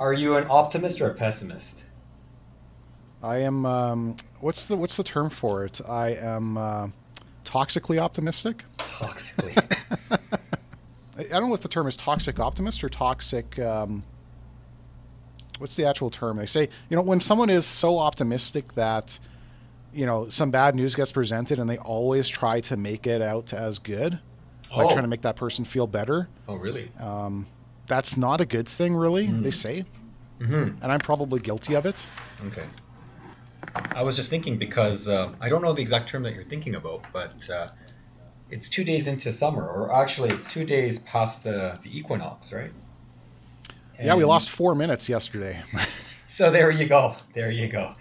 Are you an optimist or a pessimist? I am. Um, what's the what's the term for it? I am uh, toxically optimistic. Toxically. I don't know if the term is toxic optimist or toxic. Um, what's the actual term? They say, you know, when someone is so optimistic that, you know, some bad news gets presented and they always try to make it out as good, like Oh. trying to make that person feel better. oh, really? Um, that's not a good thing, really. They say, Mm-hmm. and I'm probably guilty of it. Okay. I was just thinking because uh, I don't know the exact term that you're thinking about, but uh, it's two days into summer, or actually, it's two days past the, the equinox, right? yeah, we lost four minutes yesterday. So there you go. There you go.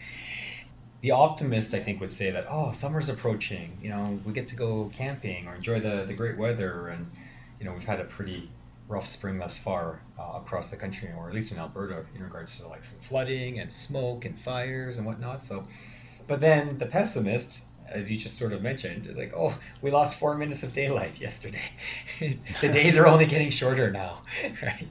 The optimist, I think, would say that, oh, summer's approaching. You know, we get to go camping or enjoy the, the great weather. And, you know, we've had a pretty rough spring thus far uh, across the country, or at least in Alberta, in regards to like some flooding and smoke and fires and whatnot. So, but then the pessimist, as you just sort of mentioned, is like, oh, we lost four minutes of daylight yesterday. the days are only getting shorter now, right?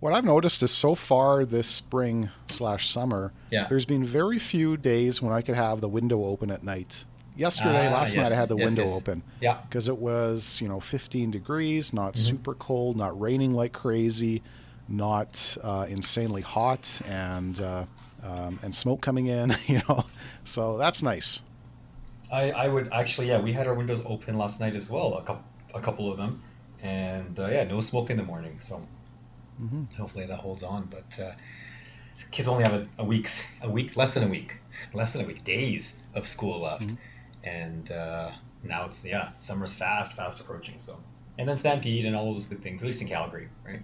What I've noticed is so far this spring slash summer, Yeah. there's been very few days when I could have the window open at night. Yesterday, Ah, last night, I had the yes, window yes. open Yeah. because it was, you know, 15 degrees, not Mm-hmm. super cold, not raining like crazy, not uh, insanely hot, and uh, um, and smoke coming in, you know. So that's nice. I, I would actually, yeah, we had our windows open last night as well, a couple, a couple of them, and uh, yeah, no smoke in the morning. So hmm hopefully that holds on. But uh, kids only have a, a week's, a week, less than a week, less than a week, days of school left, and uh, now it's yeah, summer's fast, fast approaching. So and then Stampede and all those good things, at least in Calgary, right?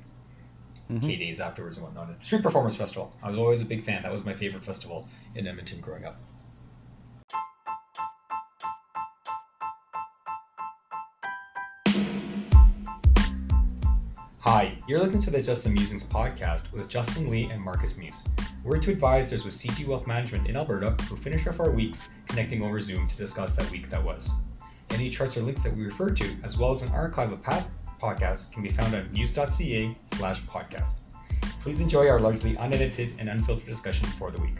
Mhm. K days afterwards and whatnot. Street Performers Festival. I was always a big fan. That was my favorite festival in Edmonton growing up. Hi, you're listening to the Justin Musings podcast with Justin Lee and Markus Muse. We're two advisors with CG Wealth Management in Alberta who finish off our weeks connecting over Zoom to discuss that week that was. Any charts or links that we refer to, as well as an archive of past podcasts, can be found at muse.ca slash podcast. Please enjoy our largely unedited and unfiltered discussion for the week.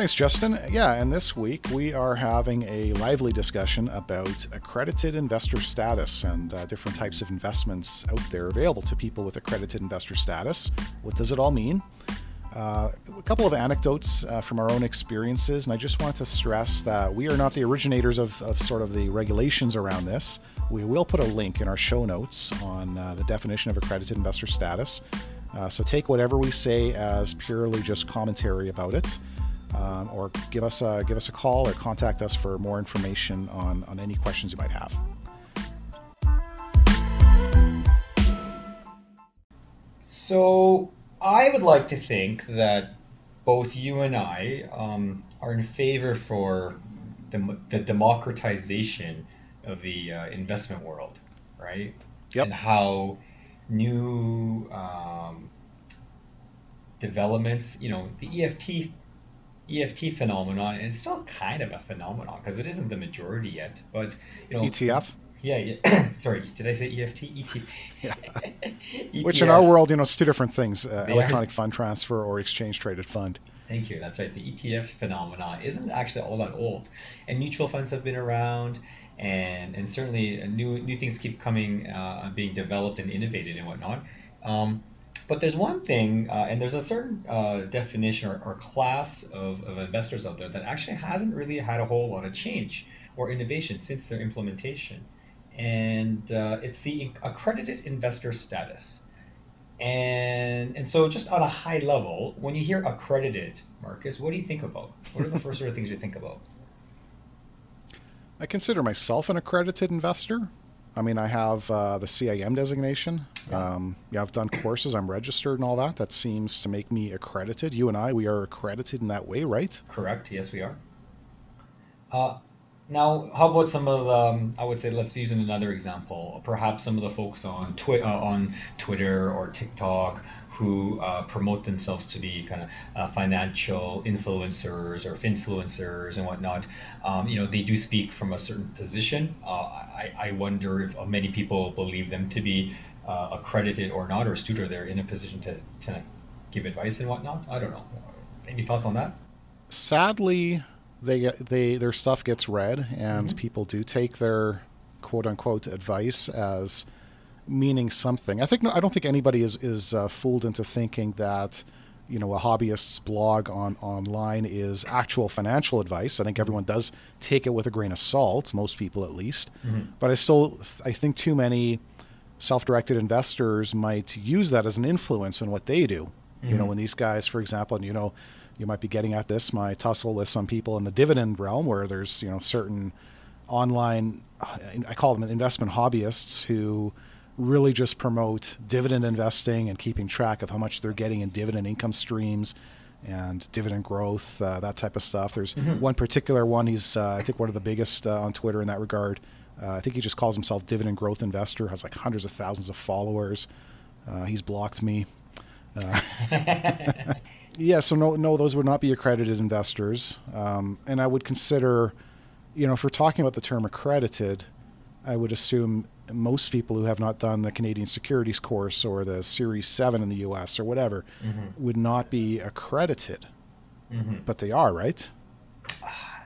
Thanks, Justin. Yeah, and this week we are having a lively discussion about accredited investor status and uh, different types of investments out there available to people with accredited investor status. What does it all mean? Uh, a couple of anecdotes uh, from our own experiences, and I just want to stress that we are not the originators of, of sort of the regulations around this. We will put a link in our show notes on uh, the definition of accredited investor status. Uh, so take whatever we say as purely just commentary about it um, or give us a give us a call or contact us for more information on on any questions you might have. So I would like to think that both you and I um, are in favor for the, the democratization of the uh, investment world, right? Yep. And how new um, developments, you know, the EFT EFT phenomenon, and it's still kind of a phenomenon because it isn't the majority yet, but you know, ETF, yeah, yeah. Sorry, did I say EFT? ET. Yeah. which in our world, you know, it's two different things: uh, electronic fund transfer or exchange traded fund. Thank you. That's right. The ETF phenomenon isn't actually all that old, and mutual funds have been around, and and certainly new new things keep coming, uh, being developed and innovated and whatnot. Um, but there's one thing, uh, and there's a certain uh, definition or, or class of, of investors out there that actually hasn't really had a whole lot of change or innovation since their implementation, and uh, it's the accredited investor status. And and so just on a high level, when you hear accredited, Markus, what do you think about? What are the first sort of things you think about? I consider myself an accredited investor. I mean, I have uh, the CIM designation. Yeah. Um, yeah, I've done courses. I'm registered and all that. That seems to make me accredited. You and I, we are accredited in that way, right? Correct. Yes, we are. Uh, now, how about some of the? Um, I would say let's use another example. Perhaps some of the folks on Twi- uh, on Twitter or TikTok who uh, promote themselves to be kind of uh, financial influencers or influencers and whatnot. Um, you know, they do speak from a certain position. Uh, I, I wonder if many people believe them to be uh, accredited or not, or astute, or they're in a position to, to give advice and whatnot. I don't know. Any thoughts on that? Sadly, they they their stuff gets read, and mm-hmm. people do take their quote unquote advice as meaning something. I think I don't think anybody is is uh, fooled into thinking that you know a hobbyist's blog on online is actual financial advice. I think everyone does take it with a grain of salt, most people at least. Mm-hmm. But I still I think too many self-directed investors might use that as an influence in what they do. Mm-hmm. You know, mm-hmm. when these guys, for example, and you know, you might be getting at this my tussle with some people in the dividend realm where there's you know certain online I call them investment hobbyists who really just promote dividend investing and keeping track of how much they're getting in dividend income streams and dividend growth, uh, that type of stuff. There's mm-hmm. one particular one. He's, uh, I think, one of the biggest uh, on Twitter in that regard. Uh, I think he just calls himself Dividend Growth Investor. Has like hundreds of thousands of followers. Uh, he's blocked me. Yeah, so no, no, those would not be accredited investors. Um, and I would consider, you know, if we're talking about the term accredited, I would assume most people who have not done the Canadian Securities course or the Series 7 in the US or whatever mm-hmm. would not be accredited. Mm-hmm. But they are, right?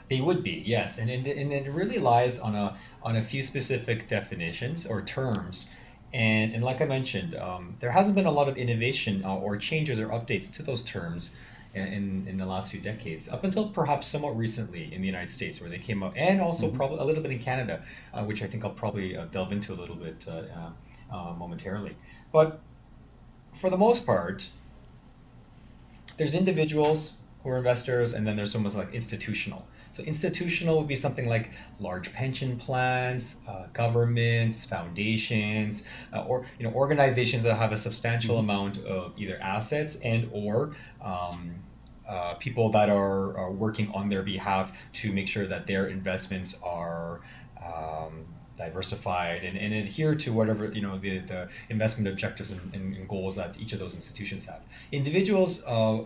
They would be, yes. And, and, and it really lies on a, on a few specific definitions or terms. And, and like I mentioned, um, there hasn't been a lot of innovation uh, or changes or updates to those terms in, in the last few decades, up until perhaps somewhat recently in the United States, where they came up, and also mm-hmm. probably a little bit in Canada, uh, which I think I'll probably uh, delve into a little bit uh, uh, uh, momentarily. But for the most part, there's individuals who are investors, and then there's almost like institutional. So institutional would be something like large pension plans, uh, governments, foundations, uh, or you know organizations that have a substantial mm-hmm. amount of either assets and or um, uh, people that are, are, working on their behalf to make sure that their investments are um, diversified and, and, adhere to whatever you know the, the investment objectives and, and, goals that each of those institutions have. Individuals, uh,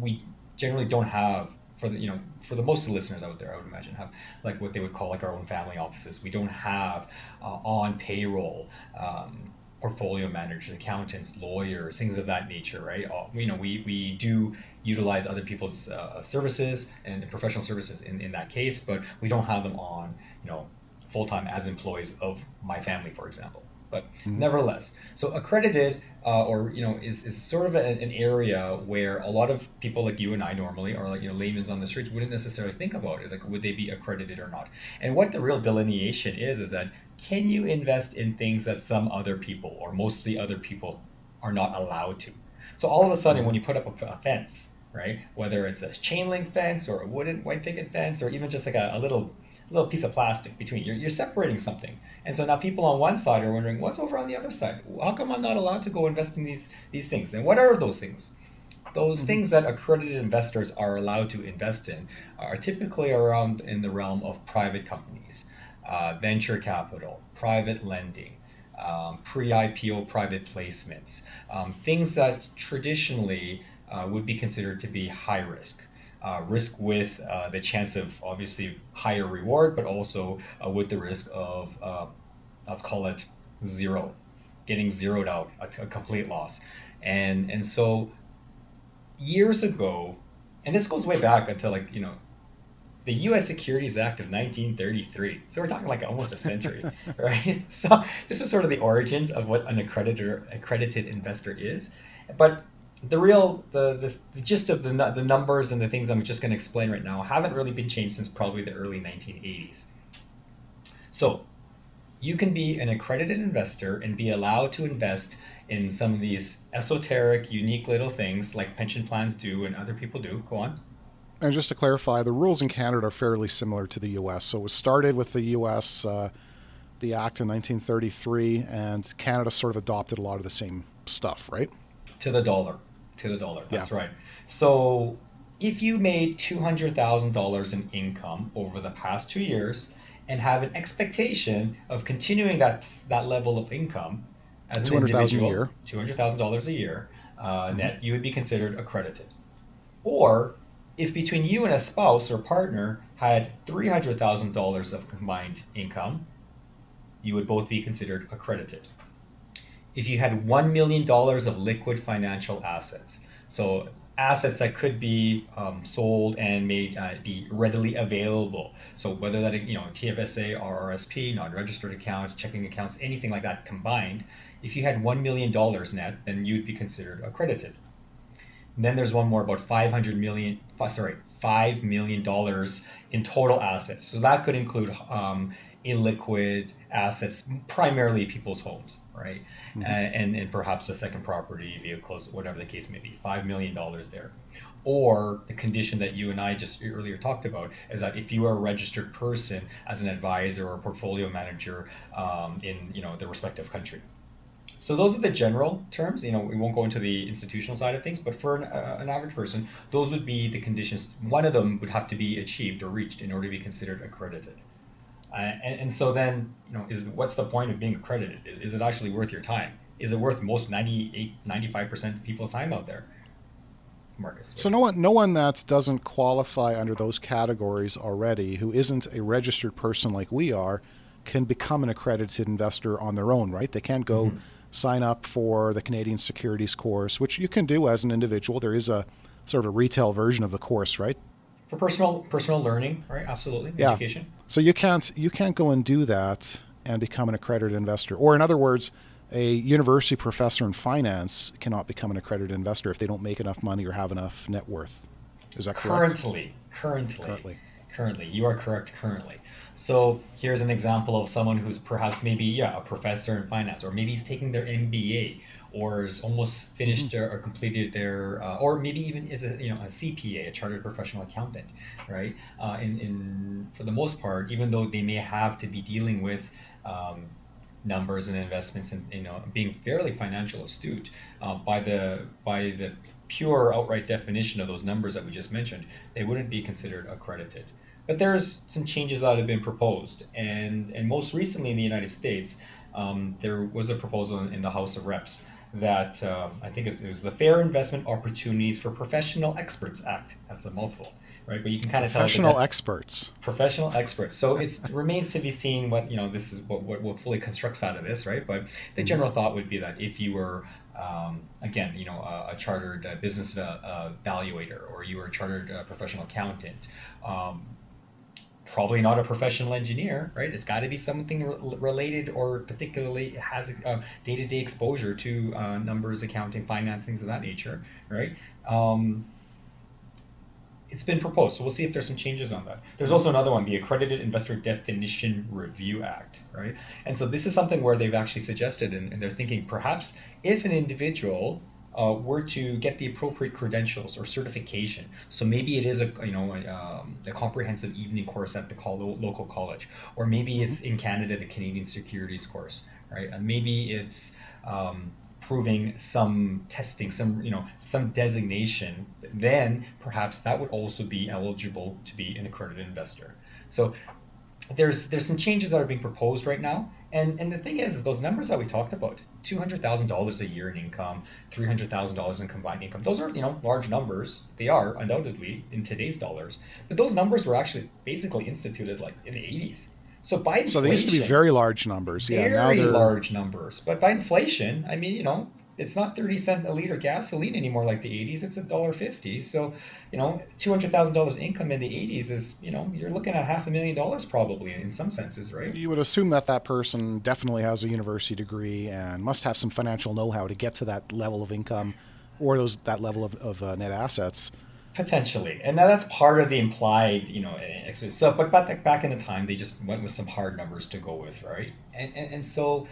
we generally don't have for the you know for the most of the listeners out there, I would imagine have like what they would call like our own family offices. We don't have uh, on payroll. Um, portfolio managers, accountants, lawyers, things of that nature, right? All, you know, we, we do utilize other people's uh, services and professional services in, in that case, but we don't have them on, you know, full time as employees of my family, for example but mm-hmm. nevertheless. So accredited uh, or you know is, is sort of a, an area where a lot of people like you and I normally or like you know laymen's on the streets wouldn't necessarily think about it. Like would they be accredited or not? And what the real delineation is is that can you invest in things that some other people or mostly other people are not allowed to? So all of a sudden when you put up a, a fence right whether it's a chain link fence or a wooden white picket fence or even just like a, a little little piece of plastic between you're, you're separating something and so now people on one side are wondering what's over on the other side? How come i'm not allowed to go invest in these these things? And what are those things? Those mm-hmm. things that accredited investors are allowed to invest in are typically around in the realm of private companies uh, venture capital private lending um, pre-ipo private placements um, things that traditionally uh, would be considered to be high risk uh, risk with uh, the chance of obviously higher reward, but also uh, with the risk of uh, let's call it zero, getting zeroed out, a, a complete loss, and and so years ago, and this goes way back until like you know the U.S. Securities Act of 1933. So we're talking like almost a century, right? So this is sort of the origins of what an accreditor, accredited investor is. But the real the, the, the gist of the the numbers and the things I'm just going to explain right now haven't really been changed since probably the early 1980s. So you can be an accredited investor and be allowed to invest in some of these esoteric, unique little things like pension plans do and other people do. Go on. And just to clarify, the rules in Canada are fairly similar to the U.S. So it was started with the U.S. Uh, the Act in 1933, and Canada sort of adopted a lot of the same stuff, right? To the dollar to the dollar. That's yeah. right. So if you made $200,000 in income over the past two years and have an expectation of continuing that, that level of income as an individual, $200,000 a year uh, mm-hmm. net, you would be considered accredited. Or if between you and a spouse or partner had $300,000 of combined income, you would both be considered accredited. If you had $1 million of liquid financial assets. So assets that could be um, sold and may uh, be readily available. So whether that you know TFSA, RRSP, non-registered accounts, checking accounts, anything like that combined, if you had one million dollars net, then you'd be considered accredited. And then there's one more about 500 million. Sorry, five million dollars in total assets. So that could include um, illiquid assets, primarily people's homes, right? Mm-hmm. Uh, and, and perhaps a second property, vehicles, whatever the case may be, $5 million there. Or the condition that you and I just earlier talked about is that if you are a registered person as an advisor or portfolio manager um, in you know the respective country. So those are the general terms. You know, we won't go into the institutional side of things, but for an, uh, an, average person, those would be the conditions. One of them would have to be achieved or reached in order to be considered accredited. Uh, and, and, so then, you know, is what's the point of being accredited? Is it actually worth your time? Is it worth most 98, 95% of people's time out there? Markus. So no one, no one that doesn't qualify under those categories already, who isn't a registered person like we are, can become an accredited investor on their own, right? They can't go mm-hmm. sign up for the Canadian Securities course, which you can do as an individual. There is a sort of a retail version of the course, right? For personal personal learning, right? Absolutely, yeah. education. So you can't you can't go and do that and become an accredited investor, or in other words, a university professor in finance cannot become an accredited investor if they don't make enough money or have enough net worth. Is that correct? Currently, currently, currently, currently, you are correct. Currently, so here's an example of someone who's perhaps maybe yeah a professor in finance, or maybe he's taking their MBA or is almost finished mm-hmm. or, completed their, uh, or maybe even is a you know a CPA, a chartered professional accountant, right? Uh, in, in for the most part, even though they may have to be dealing with um, numbers and investments and you know being fairly financial astute uh, by the by the pure outright definition of those numbers that we just mentioned, they wouldn't be considered accredited. But there's some changes that have been proposed, and and most recently in the United States, um, there was a proposal in, in the House of Reps that uh, I think it was the Fair Investment Opportunities for Professional Experts Act. That's a multiple, right? But you can kind of professional tell experts. Professional experts. So it remains to be seen what you know. This is what, what what fully constructs out of this, right? But the mm-hmm. general thought would be that if you were um, again, you know, a, a chartered uh, business uh, evaluator, or you were a chartered uh, professional accountant, um, probably not a professional engineer, right? It's got to be something re- related or particularly has a day-to-day exposure to uh, numbers, accounting, finance, things of that nature, right? Um, it's been proposed, so we'll see if there's some changes on that. There's also another one, the Accredited Investor Definition Review Act, right? And so this is something where they've actually suggested, and, and they're thinking perhaps if an individual uh, were to get the appropriate credentials or certification. So maybe it is a you know a, um, a comprehensive evening course at the call, local college, or maybe mm-hmm. it's in Canada the Canadian Securities course, right? And maybe it's um, proving some testing, some you know some designation. Then perhaps that would also be eligible to be an accredited investor. So there's there's some changes that are being proposed right now, and and the thing is, those numbers that we talked about, two hundred thousand dollars a year in income, three hundred thousand dollars in combined income. Those are you know large numbers. They are undoubtedly in today's dollars, but those numbers were actually basically instituted like in the eighties. So by so they used to be very large numbers. Yeah, very large numbers. But by inflation, I mean you know it's not 30 cent a liter gasoline anymore like the 80s it's a dollar 50 so you know $200000 income in the 80s is you know you're looking at half a million dollars probably in some senses right? You would assume that that person definitely has a university degree and must have some financial know-how to get to that level of income or those that level of, of uh, net assets. Potentially. And that's part of the implied you know so but back, back in the time they just went with some hard numbers to go with right? And, and, and so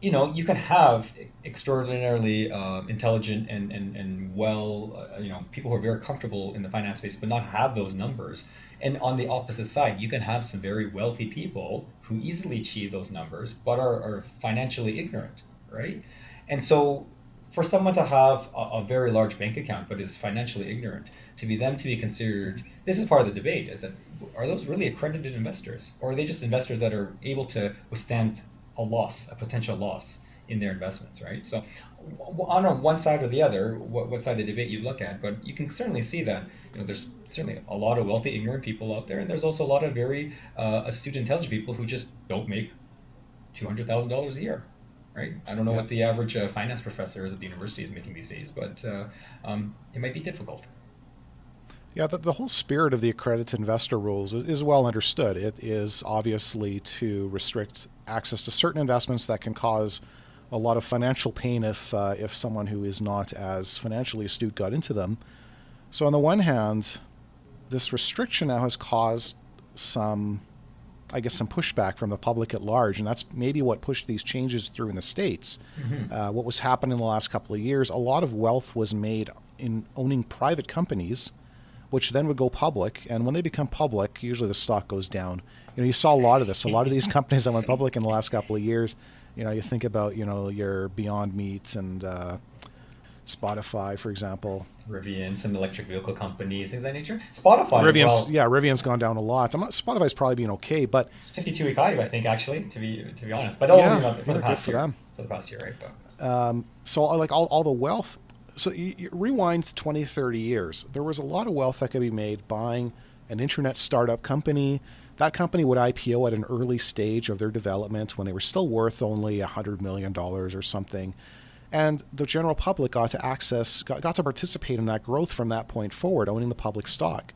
you know, you can have extraordinarily uh, intelligent and, and, and well, uh, you know, people who are very comfortable in the finance space, but not have those numbers. And on the opposite side, you can have some very wealthy people who easily achieve those numbers, but are, are financially ignorant, right? And so for someone to have a, a, very large bank account but is financially ignorant, to be them to be considered, this is part of the debate, is that are those really accredited investors? Or are they just investors that are able to withstand a loss, a potential loss in their investments, right? So on one side or the other, what, what side of the debate you'd look at, but you can certainly see that you know there's certainly a lot of wealthy, ignorant people out there, and there's also a lot of very uh, astute, intelligent people who just don't make two hundred thousand dollars a year, right? I don't know yeah. what the average uh, finance professor is at the university is making these days, but uh, um, it might be difficult. Yeah, the, the whole spirit of the accredited investor rules is, is, well understood. It is obviously to restrict access to certain investments that can cause a lot of financial pain if uh, if someone who is not as financially astute got into them. So on the one hand, this restriction now has caused some, I guess, some pushback from the public at large, and that's maybe what pushed these changes through in the states. Mm-hmm. Uh, what was happening in the last couple of years, a lot of wealth was made in owning private companies, which then would go public, and when they become public, usually the stock goes down. You know, you saw a lot of this. A lot of these companies that went public in the last couple of years. You know, you think about you know your Beyond Meat and uh, Spotify, for example. Rivian, some electric vehicle companies, things of that nature. Spotify, Rivian's, well, yeah, Rivian's gone down a lot. I'm not, Spotify's probably been okay, but 52 week high, I think, actually, to be to be honest. But yeah, for the past for year, them. for the past year, right? But. Um, so like all, all the wealth. So you, you rewind 20, 30 years. There was a lot of wealth that could be made buying an internet startup company. That company would IPO at an early stage of their development when they were still worth only $100 million or something and the general public got to access, got, got to participate in that growth from that point forward, owning the public stock.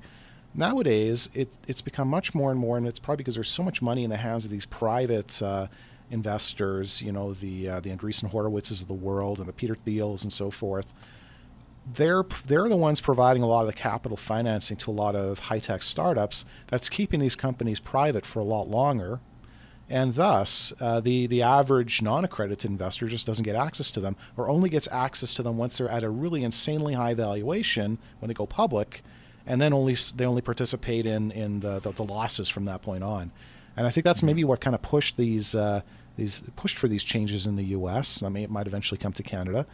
Nowadays, it, it's become much more and more, and it's probably because there's so much money in the hands of these private uh, investors, you know, the uh, the Andreessen Horowitzes of the world and the Peter Thiels and so forth. They're they're the ones providing a lot of the capital financing to a lot of high tech startups. That's keeping these companies private for a lot longer, and thus uh, the the average non-accredited investor just doesn't get access to them, or only gets access to them once they're at a really insanely high valuation when they go public, and then only they only participate in in the, the, the losses from that point on. And I think that's maybe what kind of pushed these uh, these pushed for these changes in the U.S. I mean, it might eventually come to Canada.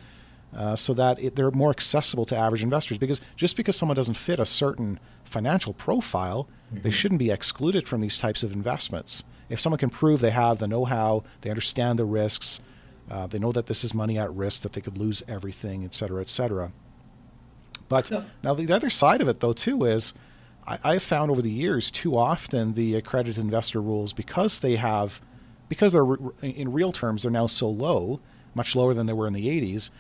Uh, so that it, they're more accessible to average investors. Because just because someone doesn't fit a certain financial profile, mm-hmm. they shouldn't be excluded from these types of investments if someone can prove they have the know-how, they understand the risks, uh, they know that this is money at risk, that they could lose everything, et cetera, et cetera. But now the other side of it, though, too, is I, have found over the years too often the accredited investor rules because they have, because they're in real terms they're now so low, much lower than they were in the 80s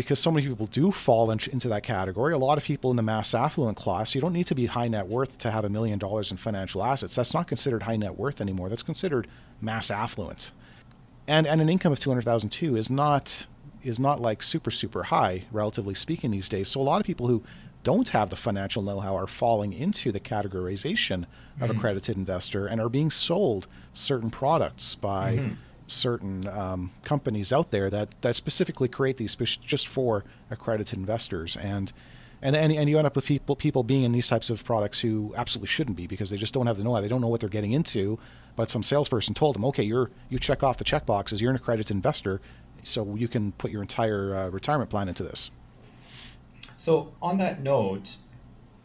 because so many people do fall into that category. A lot of people in the mass affluent class, you don't need to be high net worth to have a million dollars in financial assets. That's not considered high net worth anymore. That's considered mass affluent. And and an income of 200,000 too is not is not like super super high relatively speaking these days. So a lot of people who don't have the financial know-how are falling into the categorization of mm-hmm. accredited investor and are being sold certain products by mm-hmm. certain um, companies out there that, that specifically create these just for accredited investors. And and, and and you end up with people people being in these types of products who absolutely shouldn't be because they just don't have the know-how. They don't know what they're getting into but some salesperson told them okay you're you check off the check boxes. You're an accredited investor so you can put your entire uh, retirement plan into this so on that note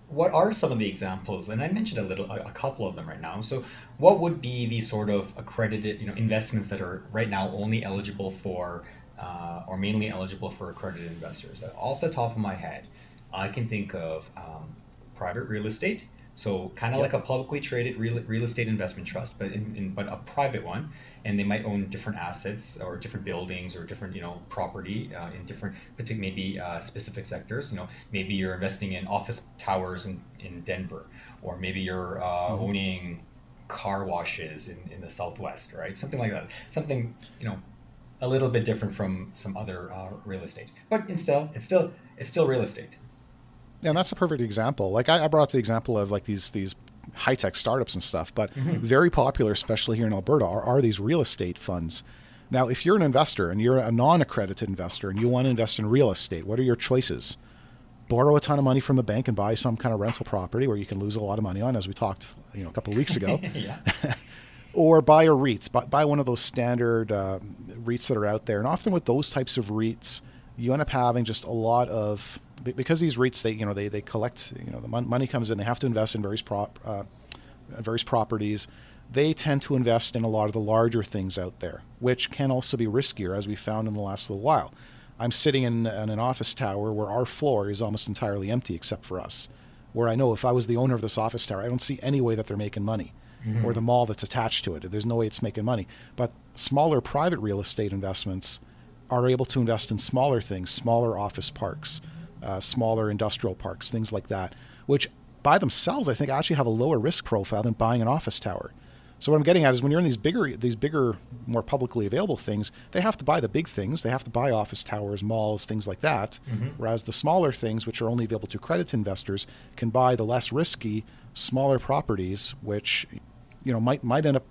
what are some of the examples? And I mentioned a little, a, a, couple of them right now. So, what would be the sort of accredited, you know, investments that are right now only eligible for, uh, or mainly eligible for accredited investors? Off the top of my head, I can think of um, private real estate. So, kind of yep. like a publicly traded real, real estate investment trust, but in, in but a private one and they might own different assets or different buildings or different you know property uh, in different particular maybe uh, specific sectors. You know maybe you're investing in office towers in, in denver or maybe you're uh, mm-hmm. owning car washes in, in the southwest right? Something like that. Something you know a little bit different from some other uh, real estate. But instead it's still it's still real estate. Yeah, and that's a perfect example. Like I, I brought up the example of like these these high tech startups and stuff, but mm-hmm. very popular, especially here in Alberta, are, are these real estate funds. Now, if you're an investor and you're a non accredited investor and you want to invest in real estate, what are your choices? Borrow a ton of money from the bank and buy some kind of rental property where you can lose a lot of money on, as we talked you know, a couple of weeks ago. or buy a REITs, buy, buy one of those standard uh, REITs that are out there. And often with those types of REITs, you end up having just a lot of because these REITs they you know they, they collect you know the money comes in they have to invest in various prop uh, various properties they tend to invest in a lot of the larger things out there which can also be riskier as we found in the last little while I'm sitting in, in an office tower where our floor is almost entirely empty except for us where I know if I was the owner of this office tower I don't see any way that they're making money mm-hmm. or the mall that's attached to it. There's no way it's making money. But smaller private real estate investments are able to invest in smaller things, smaller office parks, uh, smaller industrial parks, things like that, which by themselves I think actually have a lower risk profile than buying an office tower. So what I'm getting at is when you're in these bigger, these bigger, more publicly available things, they have to buy the big things. They have to buy office towers, malls, things like that. Mm-hmm. Whereas the smaller things, which are only available to credit investors, can buy the less risky, smaller properties, which, you know, might might end up.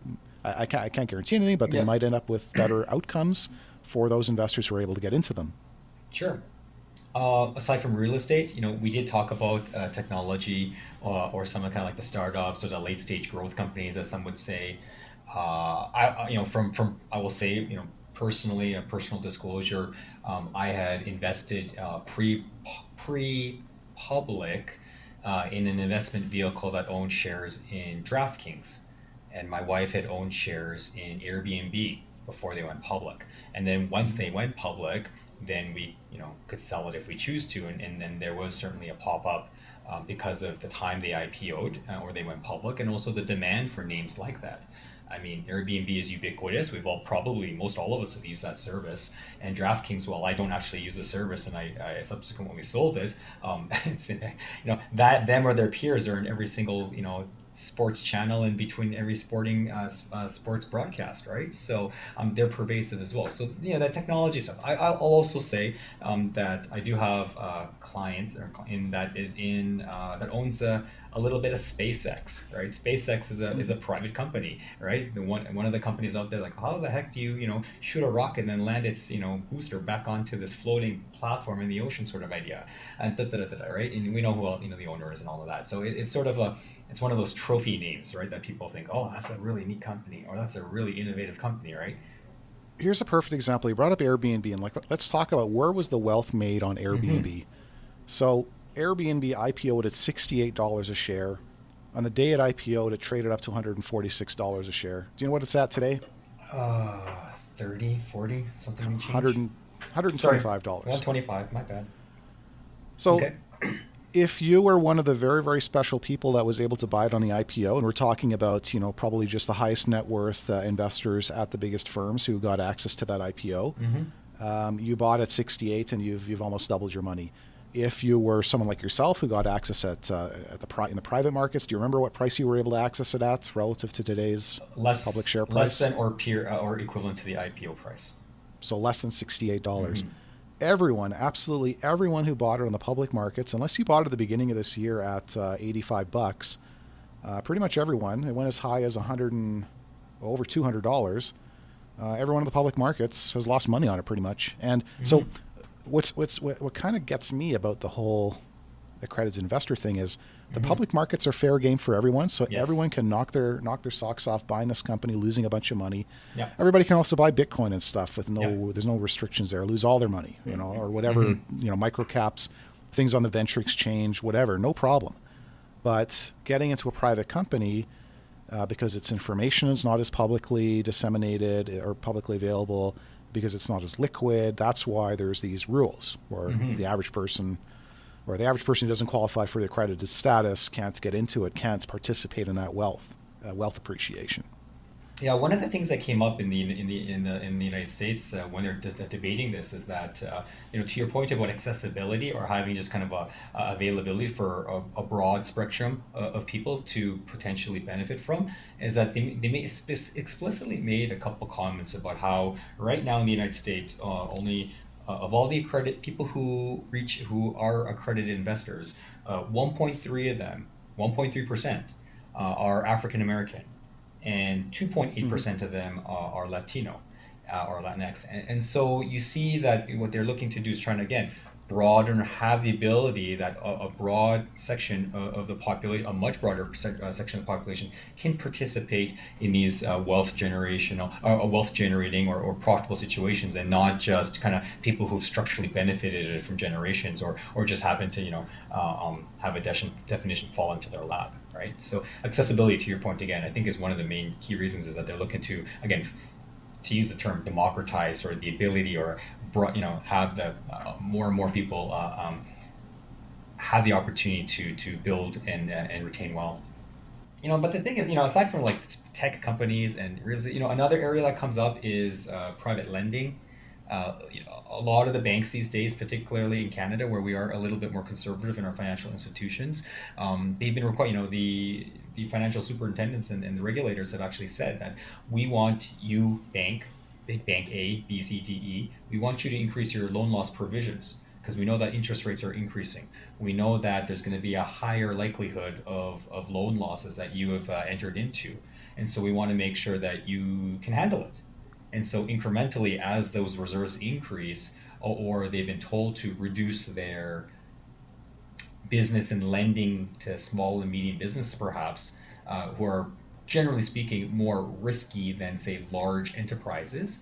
I, I, can't, I can't guarantee anything, but they yeah. might end up with better outcomes for those investors who are able to get into them. Sure. Uh, aside from real estate, you know, we did talk about uh, technology uh, or some kind of like the startups or the late stage growth companies, as some would say. Uh, I, you know, from from I will say, you know, personally, a personal disclosure, um, I had invested uh, pre pre public uh, in an investment vehicle that owned shares in DraftKings, and my wife had owned shares in Airbnb before they went public. And then once they went public, then we you know could sell it if we choose to and, and then there was certainly a pop-up um, because of the time they IPO'd uh, or they went public and also the demand for names like that. I mean, Airbnb is ubiquitous. We've all probably, most all of us have used that service. And DraftKings, well, I don't actually use the service, and I, I subsequently sold it. Um, you know, that them or their peers are in every single, you know, sports channel in between every sporting uh, uh, sports broadcast, right? So um, they're pervasive as well. So yeah, that technology stuff. I, I'll also say um, that I do have a client in that is in uh, that owns a, a little bit of SpaceX, right? SpaceX is a is a private company, right? The one one of the companies out there like how the heck do you you know shoot a rocket and then land its you know booster back onto this floating platform in the ocean sort of idea, and da, da, da, da, right? And we know who you know the owner is and all of that. So it, it's sort of a it's one of those trophy names, right? That people think, oh, that's a really neat company, or that's a really innovative company, right? Here's a perfect example. You brought up Airbnb, and like, let's talk about where was the wealth made on Airbnb. Mm-hmm. So Airbnb IPO'd at sixty-eight dollars a share. On the day it IPO'd, it traded up to one hundred and forty-six dollars a share. Do you know what it's at today? Uh, 30, 40, something. 100, 125 dollars. One twenty-five. My bad. So. Okay if you were one of the very very special people that was able to buy it on the IPO, and we're talking about you know probably just the highest net worth uh, investors at the biggest firms who got access to that IPO, mm-hmm. um, you bought at 68 and you've you've almost doubled your money. If you were someone like yourself who got access at uh, at the pri- in the private markets, do you remember what price you were able to access it at relative to today's less, public share price? Less than or peer uh, or equivalent to the IPO price. So less than 68 dollars. Mm-hmm everyone, absolutely everyone who bought it on the public markets, unless you bought it at the beginning of this year at uh, 85 bucks, uh, pretty much everyone, it went as high as 100 and well, over 200 dollars. Uh, everyone in the public markets has lost money on it pretty much. And mm-hmm. so, what's what's what, what kind of gets me about the whole accredited investor thing is the mm-hmm. public markets are fair game for everyone, so yes. everyone can knock their knock their socks off buying this company, losing a bunch of money. Yeah. Everybody can also buy Bitcoin and stuff with no there's no restrictions there, lose all their money, you know, or whatever, mm-hmm. you know, micro caps, things on the venture exchange, whatever, no problem. But getting into a private company uh, because its information is not as publicly disseminated or publicly available, because it's not as liquid, that's why there's these rules where mm-hmm. the average person or the average person who doesn't qualify for the accredited status can't get into it, can't participate in that wealth, uh, wealth appreciation. Yeah, one of the things that came up in the in the in the, in the United States uh, when they're de- debating this is that uh, you know to your point about accessibility or having just kind of a, availability for a, a broad spectrum uh, of people to potentially benefit from is that they they may explicitly made a couple comments about how right now in the United States uh, only uh, of all the accredited people who reach who are accredited investors, uh, 1.3 of them, 1.3 percent, uh, are African American, and 2.8 percent mm-hmm. of them are Latino uh, or Latinx. And, and so you see that what they're looking to do is trying to again broaden or have the ability that a, a broad section of, of, the population, a much broader se- uh, section of the population, can participate in these uh, wealth generational, uh, wealth generating or, or profitable situations, and not just kind of people who've structurally benefited from generations or or just happen to you know uh, um, have a de- definition fall into their lap, right? So accessibility, to your point again, I think is one of the main key reasons is that they're looking to again to use the term democratize or the ability or you know have the uh, more and more people uh, um, have the opportunity to to build and uh, and retain wealth. you know, but the thing is, you know, aside from like tech companies and you know, another area that comes up is uh, private lending. Uh, you know, a lot of the banks these days, particularly in Canada, where we are a little bit more conservative in our financial institutions, um, they've been required. You know, the the financial superintendents and, and the regulators have actually said that we want you, bank, big bank A, B, C, D, E, we want you to increase your loan loss provisions because we know that interest rates are increasing. We know that there's going to be a higher likelihood of, of loan losses that you have uh, entered into. And so we want to make sure that you can handle it. And so incrementally, as those reserves increase, or, or they've been told to reduce their business and lending to small and medium businesses, perhaps, uh, who are generally speaking more risky than, say, large enterprises,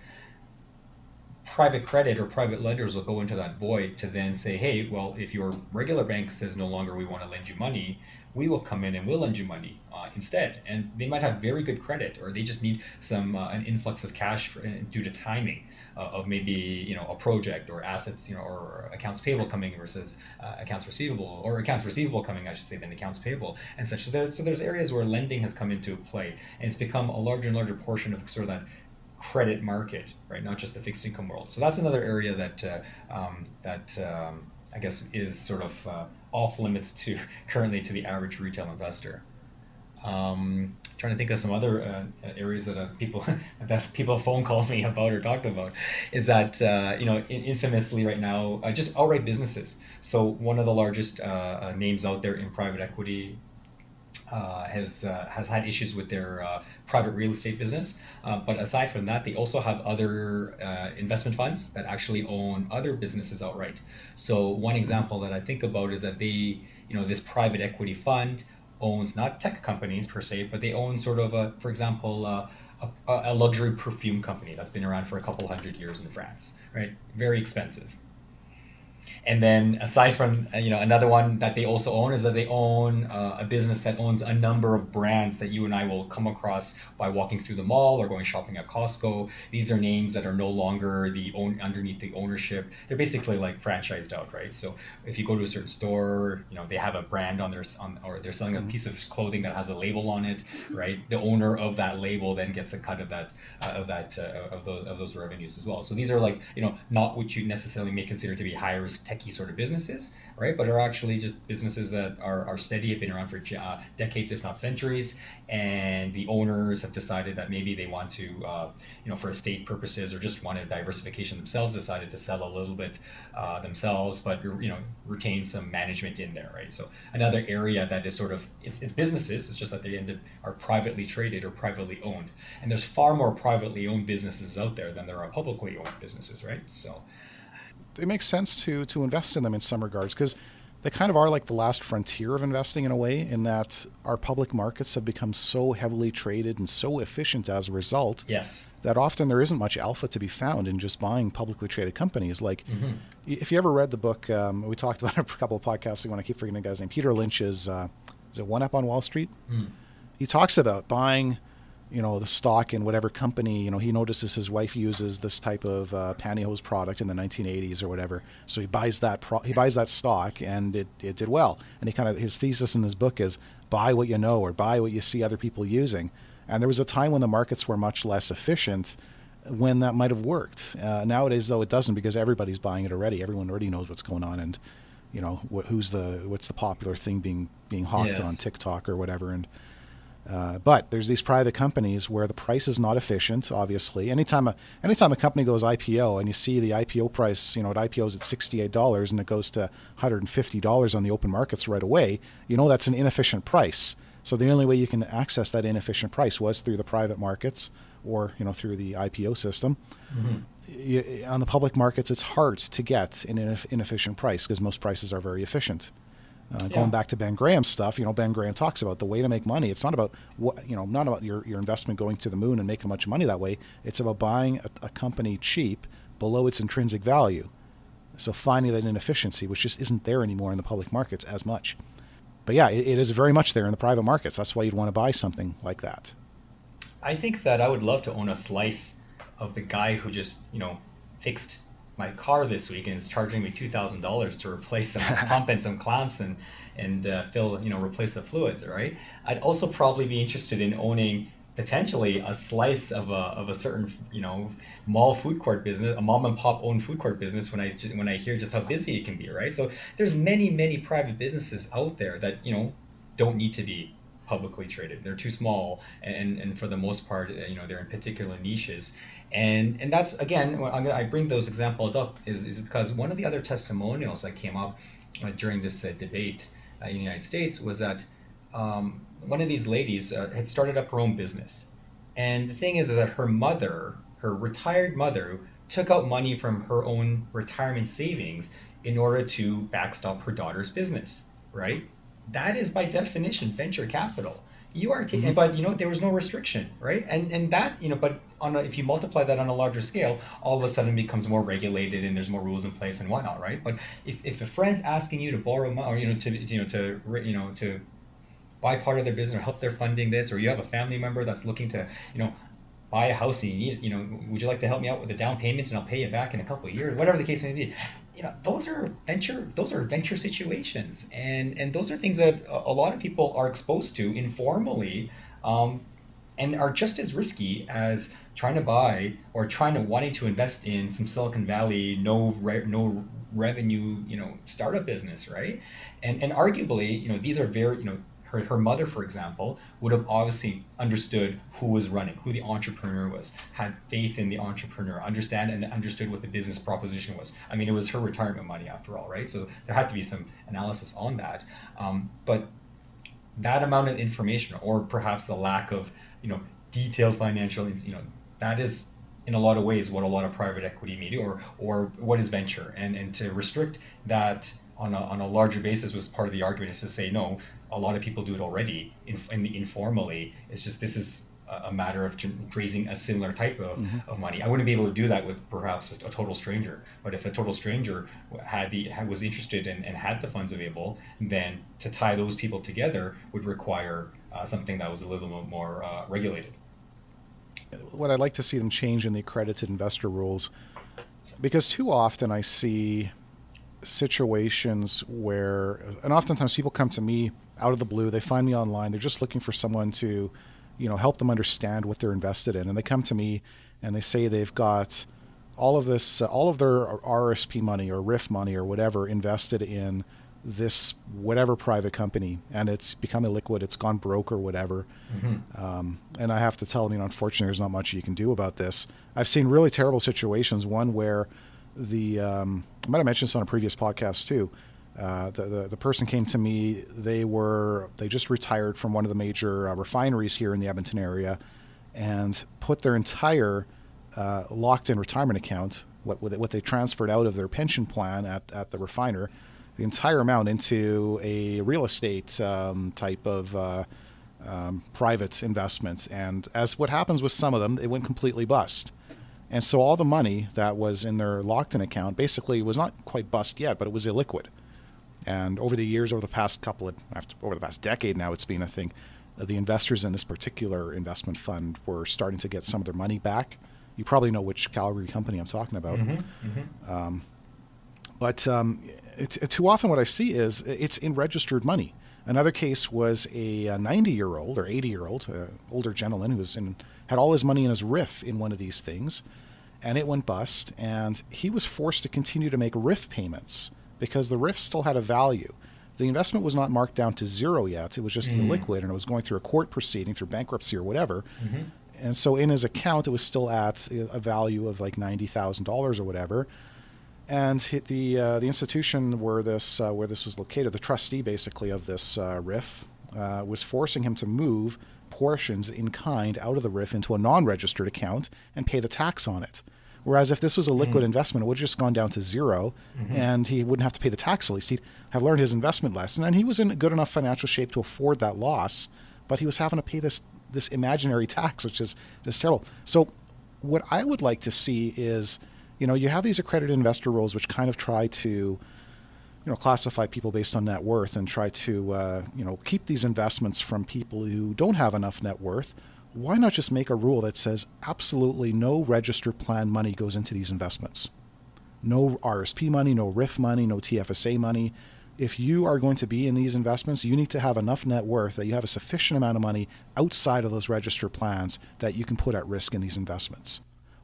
private credit or private lenders will go into that void to then say, hey, well, if your regular bank says no longer we want to lend you money, we will come in and we'll lend you money uh, instead. And they might have very good credit, or they just need some uh, an influx of cash for, uh, due to timing of maybe you know a project or assets, you know, or accounts payable coming versus uh, accounts receivable, or accounts receivable coming, I should say, than accounts payable, and such. So there's, so there's areas where lending has come into play, and it's become a larger and larger portion of sort of that credit market, right? Not just the fixed income world. So that's another area that uh, um, that um, I guess is sort of uh, off limits to currently to the average retail investor. Um, trying to think of some other uh, areas that uh, people that people phone called me about or talked about is that uh, you know infamously right now uh, just outright businesses. So one of the largest uh, names out there in private equity uh, has uh, has had issues with their uh, private real estate business. Uh, but aside from that, they also have other uh, investment funds that actually own other businesses outright. So one example that I think about is that they, you know, this private equity fund owns not tech companies per se, but they own sort of a, for example. Uh, a, a luxury perfume company that's been around for a couple hundred years in France, right? Very expensive and then aside from uh, you know another one that they also own is that they own uh, a business that owns a number of brands that you and I will come across by walking through the mall or going shopping at Costco. These are names that are no longer the own underneath the ownership. They're basically like franchised out, right? So if you go to a certain store, you know they have a brand on their on or they're selling a mm-hmm. piece of clothing that has a label on it, right? The owner of that label then gets a cut of that uh, of that uh, of those of those revenues as well. So these are like you know not what you necessarily may consider to be high risk techie sort of businesses, right? But are actually just businesses that are, are steady, have been around for uh, decades, if not centuries, and the owners have decided that maybe they want to, uh, you know, for estate purposes or just wanted diversification themselves, decided to sell a little bit uh, themselves, but you know, retain some management in there, right? So another area that is sort of it's, it's businesses. It's just that they end up are privately traded or privately owned, and there's far more privately owned businesses out there than there are publicly owned businesses, right? So it makes sense to to invest in them in some regards because they kind of are like the last frontier of investing in a way in that our public markets have become so heavily traded and so efficient as a result yes that often there isn't much alpha to be found in just buying publicly traded companies like mm-hmm. if you ever read the book um, we talked about a couple of podcasts ago and i keep forgetting the guy's name peter lynch's uh, is it one up on wall street mm. he talks about buying you know the stock in whatever company you know he notices his wife uses this type of uh, pantyhose product in the 1980s or whatever. So he buys that pro- he buys that stock and it, it did well. And he kind of his thesis in his book is buy what you know or buy what you see other people using. And there was a time when the markets were much less efficient when that might have worked. Uh, nowadays though it doesn't because everybody's buying it already. Everyone already knows what's going on and you know wh- who's the what's the popular thing being being hawked yes. on TikTok or whatever. And uh, but there's these private companies where the price is not efficient. Obviously, anytime a anytime a company goes IPO and you see the IPO price, you know, it IPOs at sixty-eight dollars and it goes to one hundred and fifty dollars on the open markets right away. You know that's an inefficient price. So the only way you can access that inefficient price was through the private markets or you know through the IPO system. Mm-hmm. on the public markets, it's hard to get an inefficient price because most prices are very efficient. Uh, yeah. Going back to Ben Graham's stuff, you know, Ben Graham talks about the way to make money. It's not about what you know, not about your, your investment going to the moon and making a bunch of money that way. It's about buying a, a company cheap below its intrinsic value. So finding that inefficiency, which just isn't there anymore in the public markets as much. But yeah, it, it is very much there in the private markets. That's why you'd want to buy something like that. I think that I would love to own a slice of the guy who just, you know, fixed my car this week and is charging me two thousand dollars to replace some pump and some clamps and and uh, fill you know replace the fluids, right? I'd also probably be interested in owning potentially a slice of a, of a certain you know mall food court business a mom and pop owned food court business when i when i hear just how busy it can be right? So there's many many private businesses out there that you know don't need to be publicly traded. They're too small and and for the most part uh, you know they're in particular niches and and that's again gonna, i bring those examples up is, is because one of the other testimonials that came up uh, during this uh, debate uh, in the united states was that um, one of these ladies uh, had started up her own business. And the thing is, is that her mother, her retired mother, took out money from her own retirement savings in order to backstop her daughter's business, right? That is by definition venture capital. You are taking, mm-hmm. but you know there was no restriction, right? And and that you know, but on a, if you multiply that on a larger scale, all of a sudden it becomes more regulated and there's more rules in place and whatnot, right? But if, if a friend's asking you to borrow money, or you know to you know to you know to buy part of their business or help their funding this, or you have a family member that's looking to, you know, buy a house and you need, you know, would you like to help me out with the down payment and I'll pay you back in a couple of years, whatever the case may be. You know, those are venture, those are venture situations, and and those are things that a lot of people are exposed to informally, um, and are just as risky as trying to buy or trying to wanting to invest in some Silicon Valley no re- no revenue you know startup business, right? And and arguably, you know, these are very you know her, her mother, for example, would have obviously understood who was running, who the entrepreneur was, had faith in the entrepreneur, understand and understood what the business proposition was. I mean, it was her retirement money after all, right? So there had to be some analysis on that. Um, but that amount of information, or perhaps the lack of, you know, detailed financial, you know, that is in a lot of ways what a lot of private equity media or or what is venture, and and to restrict that on a, on a larger basis was part of the argument is to say no a lot of people do it already in, in informally. It's just this is a matter of raising a similar type of, mm-hmm. of money. I wouldn't be able to do that with perhaps a total stranger. But if a total stranger had the had, was interested and, and had the funds available, then to tie those people together would require uh, something that was a little bit more uh, regulated. What I'd like to see them change in the accredited investor rules, because too often I see situations where, and oftentimes people come to me out of the blue. They find me online. They're just looking for someone to, you know, help them understand what they're invested in. And they come to me and they say they've got all of this, uh, all of their RSP money or RIF money or whatever invested in this whatever private company, and it's become illiquid. It's gone broke or whatever. Mm-hmm. Um, and I have to tell them, you know, unfortunately, there's not much you can do about this. I've seen really terrible situations. One where the um, I might have mentioned this on a previous podcast too. Uh, the, the, the person came to me. They were they just retired from one of the major uh, refineries here in the Edmonton area, and put their entire uh, locked-in retirement account, what what they transferred out of their pension plan at, at the refiner, the entire amount into a real estate um, type of uh, um, private investment. And as what happens with some of them, it went completely bust. And so all the money that was in their locked-in account basically was not quite bust yet, but it was illiquid. And over the years, over the past couple of, over the past decade now, it's been a thing. The investors in this particular investment fund were starting to get some of their money back. You probably know which Calgary company I'm talking about. Mm-hmm, mm-hmm. Um, but um, it, it, too often, what I see is it's in registered money. Another case was a 90 year old or 80 year old, uh, older gentleman who was in, had all his money in his RIF in one of these things, and it went bust, and he was forced to continue to make RIF payments because the RIF still had a value. The investment was not marked down to zero yet. It was just mm-hmm. illiquid and it was going through a court proceeding, through bankruptcy or whatever. Mm-hmm. And so in his account, it was still at a value of like $90,000 or whatever. And the, uh, the institution where this, uh, where this was located, the trustee basically of this uh, RIF, uh, was forcing him to move portions in kind out of the RIF into a non registered account and pay the tax on it. Whereas if this was a liquid mm-hmm. investment, it would have just gone down to 0 mm-hmm. and he wouldn't have to pay the tax at least. He'd have learned his investment lesson. And he was in good enough financial shape to afford that loss, but he was having to pay this this imaginary tax, which is just terrible. So what I would like to see is, you know, you have these accredited investor rules which kind of try to you know, classify people based on net worth and try to, uh, you know, keep these investments from people who don't have enough net worth why not just make a rule that says absolutely no registered plan money goes into these investments? no RSP money, no RIF money, no TFSA money. If you are going to be in these investments, you need to have enough net worth that you have a sufficient amount of money outside of those registered plans that you can put at risk in these investments.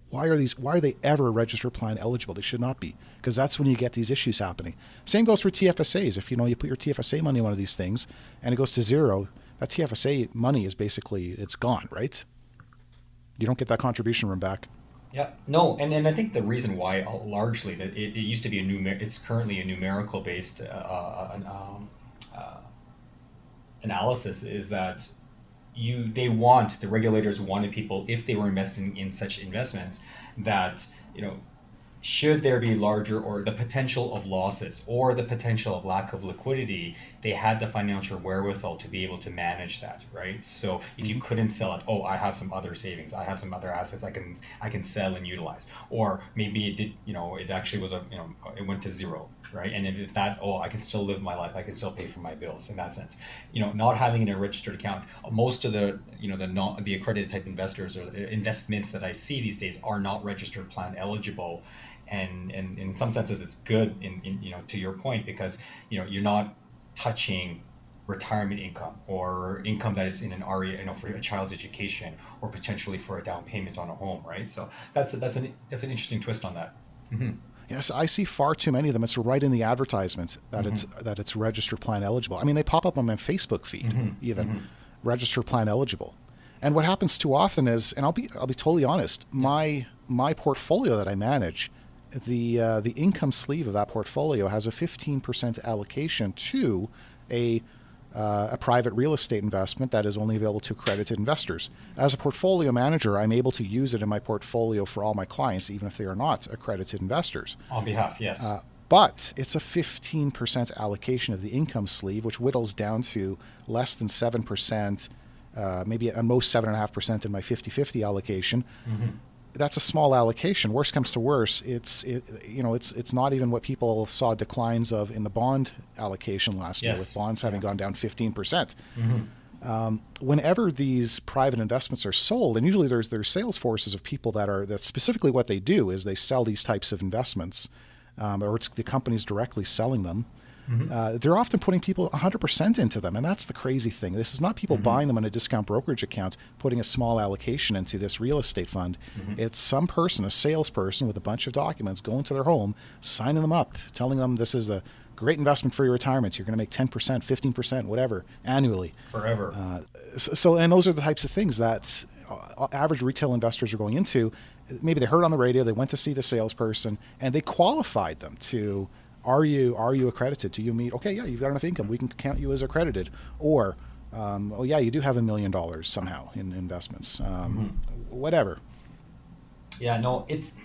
Why are these why are they ever register plan eligible? They should not be because that's when you get these issues happening. Same goes for TFSAs. If you know you put your TFSA money in one of these things and it goes to zero, that TFSA money is basically it's gone, right? You don't get that contribution room back. Yeah, no, and, and I think the reason why uh, largely that it, it used to be a numer it's currently a numerical based uh, uh, um, uh, analysis is that you they want the regulators wanted people if they were investing in such investments that you know should there be larger or the potential of losses or the potential of lack of liquidity, they had the financial wherewithal to be able to manage that, right? So if you mm-hmm. couldn't sell it, oh, I have some other savings, I have some other assets I can I can sell and utilize, or maybe it did, you know, it actually was a, you know, it went to zero, right? And if if that, oh, I can still live my life, I can still pay for my bills in that sense. You know, not having in a registered account, most of the, you know, the non the accredited type investors or investments that I see these days are not registered plan eligible and, and in some senses it's good in, in you know to your point because you know you're not touching retirement income or income that is in an area you know, for a child's education or potentially for a down payment on a home, right? So that's that's an that's an interesting twist on that. Mm-hmm. Yes, I see far too many of them. It's right in the advertisements that mm-hmm. it's that it's register plan eligible. I mean, they pop up on my Facebook feed, mm-hmm. even mm-hmm. register plan eligible. And what happens too often is, and I'll be I'll be totally honest, my my portfolio that I manage the uh, the income sleeve of that portfolio has a 15% allocation to a uh, a private real estate investment that is only available to accredited investors. As a portfolio manager, I'm able to use it in my portfolio for all my clients, even if they are not accredited investors. On behalf, yes. Uh, but it's a 15% allocation of the income sleeve, which whittles down to less than 7%, uh, maybe at most 7.5% in my 50 50 allocation. Mm-hmm that's a small allocation. Worst comes to worst, it's it, you know it's it's not even what people saw declines of in the bond allocation last yes. year, with bonds having yeah. gone down 15 percent. Mm-hmm. Um, whenever these private investments are sold, and usually there's there's sales forces of people that are that specifically what they do is they sell these types of investments, um, or it's the companies directly selling them. Mm-hmm. Uh, they're often putting people 100% into them. And that's the crazy thing. This is not people mm-hmm. buying them on a discount brokerage account, putting a small allocation into this real estate fund. Mm-hmm. It's some person, a salesperson with a bunch of documents, going to their home, signing them up, telling them this is a great investment for your retirement. You're going to make 10%, 15%, whatever, annually. Forever. Uh, so, so, and those are the types of things that uh, average retail investors are going into. Maybe they heard on the radio, they went to see the salesperson, and they qualified them to are you are you accredited? Do you meet? Okay, yeah, you've got enough income. We can count you as accredited. Or, um, oh yeah, you do have a million dollars somehow in investments. Um, mm-hmm. Whatever. Yeah, no, it's.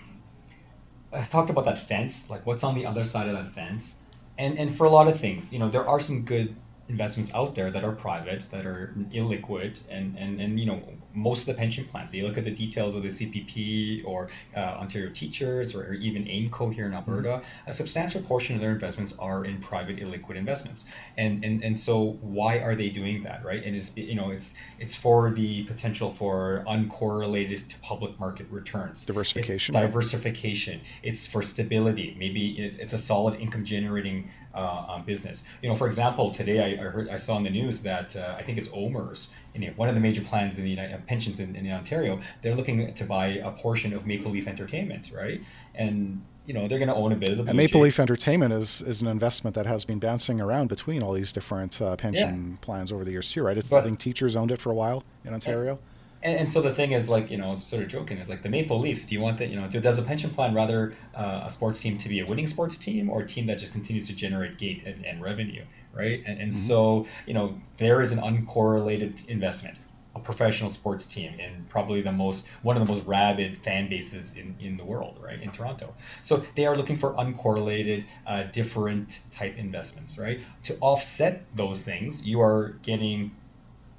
I talked about that fence, like what's on the other side of that fence, and and for a lot of things, you know, there are some good investments out there that are private, that are illiquid, and, and, and you know most of the pension plans. So you look at the details of the CPP or uh, Ontario Teachers or, or, even AIMCO here in. Alberta. Mm-hmm. A substantial portion of their investments are in private illiquid investments, and and, and so why are they doing that, right? And it's you know it's it's for the potential for uncorrelated to public market returns. Diversification. It's diversification. It's for stability. Maybe it, it's a solid income generating uh, um, business. You know, for example, today I, I, heard I saw in the news that uh, I think it's OMERS, you know, one of the major plans in the United, uh, pensions in, in Ontario. They're looking to buy a portion of Maple Leaf Entertainment, right? And you know they're going to own a bit of the. And Maple Leaf Entertainment is is an investment that has been bouncing around between all these different uh, pension yeah. plans over the years too, right? It's, but, I think teachers owned it for a while in Ontario and, and, so the thing is like you know sort of joking is like the Maple Leafs. Do you want that you know does a pension plan rather uh, a sports team to be a winning sports team or a team that just continues to generate gate and, and revenue, right? And, and mm-hmm. so you know there is an uncorrelated investment, a professional sports team in probably the most one of the most rabid fan bases in, in the world, right? In Toronto. So they are looking for uncorrelated, uh, different type investments, right? To offset those things, you are getting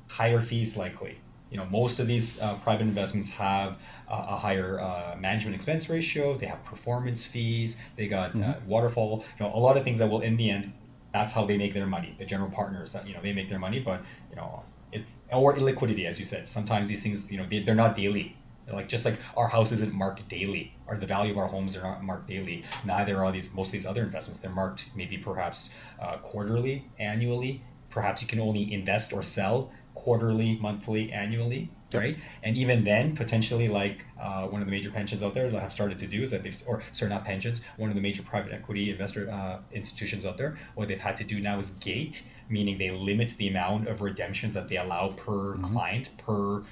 higher fees likely you know, most of these uh, private investments have a, a higher uh, management expense ratio. They have performance fees. They got uh, mm-hmm. waterfall. You know, a lot of things that will, in the end, that's how they make their money. The general partners that you know they make their money, but you know it's or illiquidity, as you said. Sometimes these things, you know, they, they're not daily. Like just like our house isn't marked daily, or the value of our homes are not marked daily. Neither are these most of these other investments. They're marked maybe perhaps uh, quarterly, annually. Perhaps you can only invest or sell quarterly, monthly, annually, yep. right? And even then, potentially, like uh, one of the major pensions out there that have started to do is that they've, or sorry, not pensions, one of the major private equity investor uh, institutions out there, what they've had to do now is gate, meaning they limit the amount of redemptions that they allow per mm-hmm. client per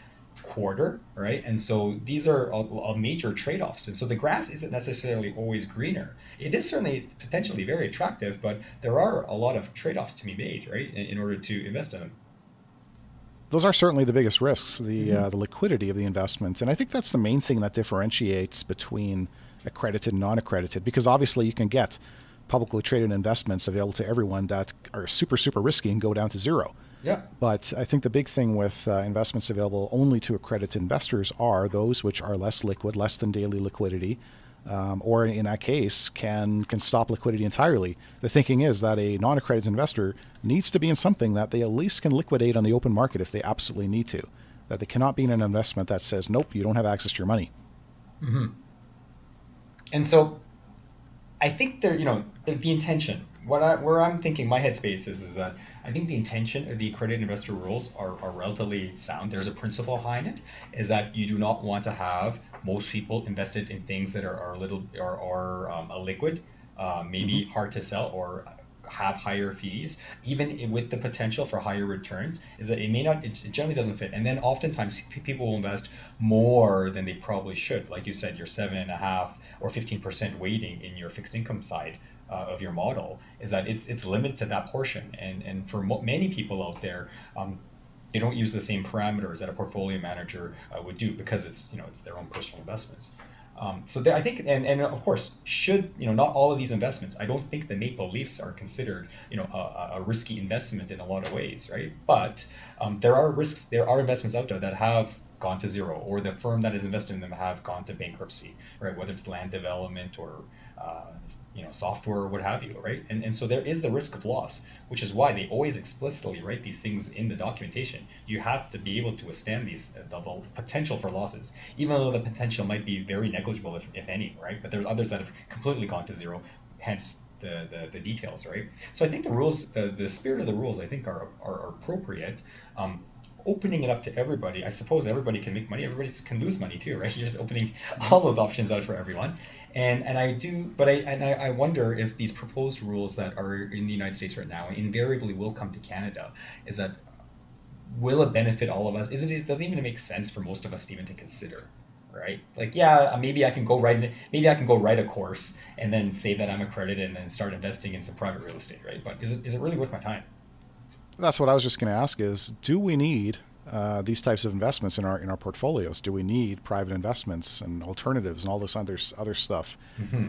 quarter, right? And so these are a, a major trade-offs. And so the grass isn't necessarily always greener. It is certainly potentially very attractive, but there are a lot of trade-offs to be made, right, in, in order to invest in them those are certainly the biggest risks the mm-hmm. uh, the liquidity of the investments. And i think that's the main thing that differentiates between accredited and non-accredited because obviously you can get publicly traded investments available to everyone that are super super risky and go down to zero. Yeah. But i think the big thing with uh, investments available only to accredited investors are those which are less liquid less than daily liquidity um, or in that case, can can stop liquidity entirely. The thinking is that a non-accredited investor needs to be in something that they at least can liquidate on the open market if they absolutely need to. That they cannot be in an investment that says, "Nope, you don't have access to your money." Mm-hmm. And so, I think there, you know, the, the intention. What I, where I'm thinking, my headspace is, is that I think the intention of the accredited investor rules are, are relatively sound. There's a principle behind it, is that you do not want to have most people invested in things that are, are a little or are um, a liquid, uh, maybe mm-hmm. hard to sell or have higher fees, even with the potential for higher returns, is that it may not, it generally doesn't fit. And then oftentimes people will invest more than they probably should. Like you said, your seven and a half or 15% weighting in your fixed income side uh, of your model is that it's it's limited to that portion. And and for mo- many people out there, um, they don't use the same parameters that a portfolio manager uh, would do because it's you know it's their own personal investments. Um, so there, I think, and, and of course, should you know not all of these investments, I don't think the Maple Leafs are considered you know a, a risky investment in a lot of ways, right? But um, there are risks, there are investments out there that have gone to zero, or the firm that is invested in them have gone to bankruptcy, right? Whether it's land development or uh, you know software or what have you, right? And and so there is the risk of loss which is why they always explicitly write these things in the documentation. You have to be able to withstand these uh, the, potential for losses, even though the potential might be very negligible, if, if any, right? But there's others that have completely gone to zero, hence the, the, the details, right? So I think the rules, the, the spirit of the rules, I think are, are, are appropriate. Um, opening it up to everybody, I suppose everybody can make money. Everybody can lose money too, right? You're just opening all those options out for everyone. And and I do, but I and I, wonder if these proposed rules that are in the United States right now invariably will come to Canada. Is that will it benefit all of us? Is it, it doesn't even make sense for most of us even to consider, right? Like, yeah, uh, maybe I can go write maybe I can go write a course and then say that I'm accredited and then start investing in some private real estate, right? But is it is it really worth my time? That's what I was just going to ask: is do we need uh, these types of investments in our in our portfolios? Do we need private investments and alternatives and all this other other stuff? Mm-hmm.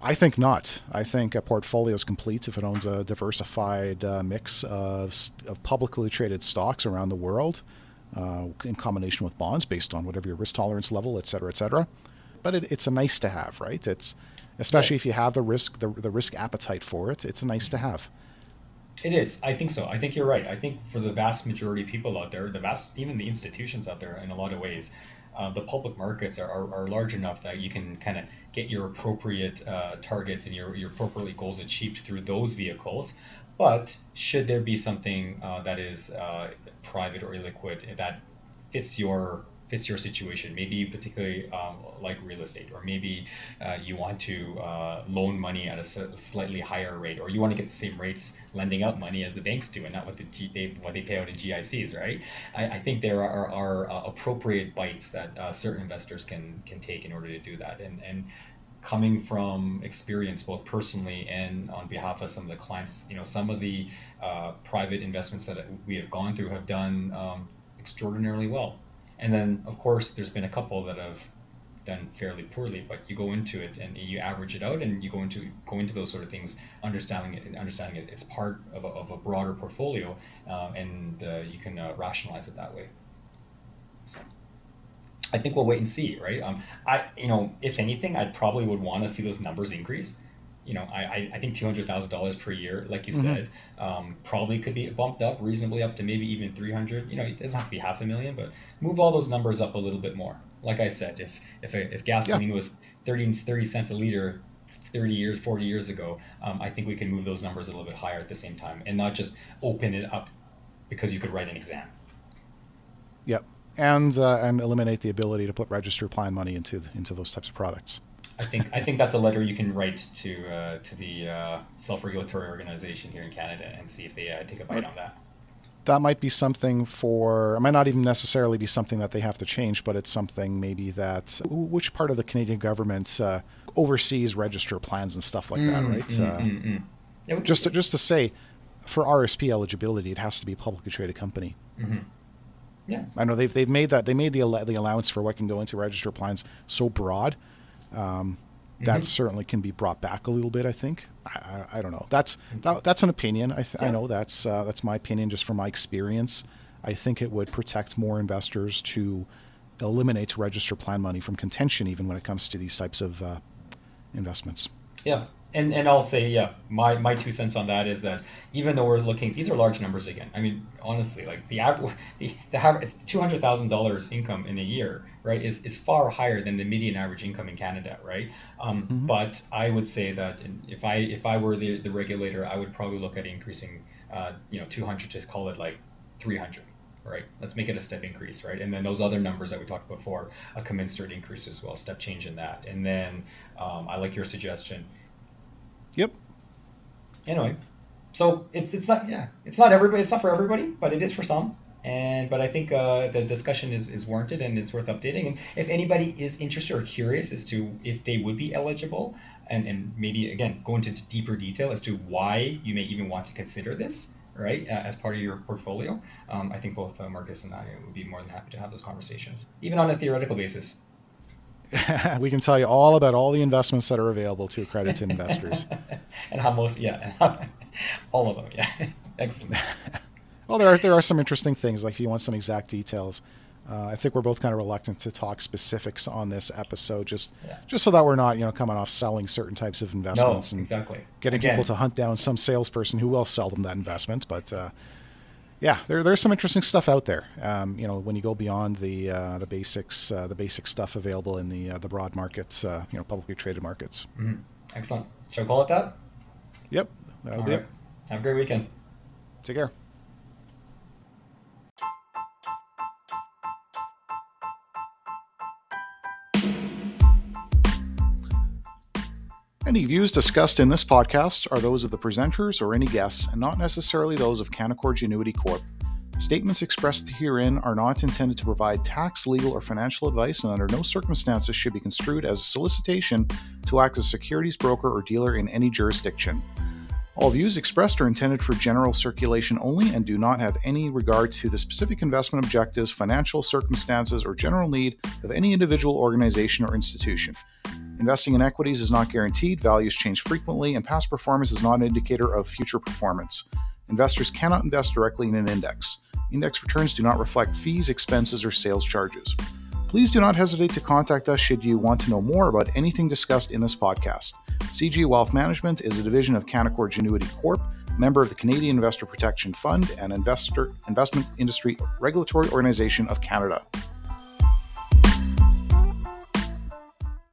I think not. I think a portfolio is complete if it owns a diversified uh, mix of, of publicly traded stocks around the world, uh, in combination with bonds, based on whatever your risk tolerance level, et cetera, et cetera. But it, it's a nice to have, right? It's especially yes. if you have the risk the, the risk appetite for it. It's a nice to have. It is. I think so. I think you're right. I think for the vast majority of people out there, the vast, even the institutions out there, in a lot of ways, uh, the public markets are, are, are, large enough that you can kind of get your appropriate uh, targets and your, your appropriate goals achieved through those vehicles. But should there be something uh, that is uh, private or illiquid that fits your fits your situation. Maybe you particularly um, like real estate, or maybe uh, you want to uh, loan money at a slightly higher rate, or you want to get the same rates lending out money as the banks do, and not what the G- they, what they pay out in GICs, right? I, I think there are, are uh, appropriate bites that uh, certain investors can can take in order to do that, and and coming from experience both personally and on behalf of some of the clients you know some of the uh, private investments that we have gone through have done um, extraordinarily well and then, of course, there's been a couple that have done fairly poorly, but you go into it and you average it out, and you go into go into those sort of things, understanding it, understanding it, it's part of a, of a broader portfolio, uh, and uh, you can uh, rationalize it that way. So. I think we'll wait and see, right? Um, I, you know, if anything, I probably would want to see those numbers increase you know, I, I think two hundred thousand dollars per year, like you mm-hmm. said, um, probably could be bumped up reasonably up to maybe even three hundred. You know, it doesn't have to be half a million, but move all those numbers up a little bit more. Like I said, if if if gasoline yeah. was 30, 30 cents a liter 30 years, 40 years ago, um, I think we can move those numbers a little bit higher at the same time and not just open it up because you could write an exam. Yep, and uh, and eliminate the ability to put register plan money into into those types of products. I think I think that's a letter you can write to uh, to the uh, self-regulatory organization here in Canada and see if they uh, take a bite right. on that. That might be something for. It might not even necessarily be something that they have to change, but it's something maybe that which part of the Canadian government uh, oversees register plans and stuff like mm, that, right? Mm, uh, mm, mm, yeah, just to, just to say, for RSP eligibility, it has to be a publicly traded company. Mm-hmm. Yeah, I know they've they've made that they made the the allowance for what can go into register plans so broad. Um, that mm-hmm. certainly can be brought back a little bit. I think. I, I, I don't know. That's that, that's an opinion. I, th- yeah. I know that's uh, that's my opinion, just from my experience. I think it would protect more investors to eliminate register plan money from contention, even when it comes to these types of uh, investments. Yeah, and and I'll say, yeah, my my two cents on that is that even though we're looking, these are large numbers again. I mean, honestly, like the average, the, the two hundred thousand dollars income in a year, right, is is far higher than the median average income in Canada, right? Um, mm-hmm. But I would say that if I if I were the the regulator, I would probably look at increasing, uh, you know, two hundred to call it like three hundred right? Let's make it a step increase, right? And then those other numbers that we talked before, a commensurate increase as well, step change in that. And then um, I like your suggestion, Yep. Anyway, so it's it's not yeah it's not everybody it's not for everybody, but it is for some. And but I think uh, the discussion is, is warranted and it's worth updating. And if anybody is interested or curious as to if they would be eligible, and, and maybe again go into deeper detail as to why you may even want to consider this, right, uh, as part of your portfolio, um, I think both uh, Markus and I would be more than happy to have those conversations, even on a theoretical basis. we can tell you all about all the investments that are available to accredited investors. and how most, yeah, all of them, yeah. Excellent. well, there are there are some interesting things. Like if you want some exact details, uh, I think we're both kind of reluctant to talk specifics on this episode, just yeah. just so that we're not you know coming off selling certain types of investments no, and exactly. getting Again. people to hunt down some salesperson who will sell them that investment. But uh, yeah, there, there's some interesting stuff out there. Um, you know, when you go beyond the uh, the basics, uh, the basic stuff available in the uh, the broad markets, uh, you know, publicly traded markets. Mm-hmm. Excellent. Shall we call it that? Yep, that'll All be right. it. Have a great weekend. Take care. Any views discussed in this podcast are those of the presenters or any guests, and not necessarily those of Canaccord Genuity Corp. Statements expressed herein are not intended to provide tax, legal, or financial advice, and under no circumstances should be construed as a solicitation to act as securities broker or dealer in any jurisdiction. All views expressed are intended for general circulation only and do not have any regard to the specific investment objectives, financial circumstances, or general need of any individual organization or institution. Investing in equities is not guaranteed, values change frequently, and past performance is not an indicator of future performance. Investors cannot invest directly in an index. Index returns do not reflect fees, expenses, or sales charges. Please do not hesitate to contact us should you want to know more about anything discussed in this podcast. CG Wealth Management is a division of Canaccord Genuity Corp, member of the Canadian Investor Protection Fund, and investor investment industry regulatory organization of Canada.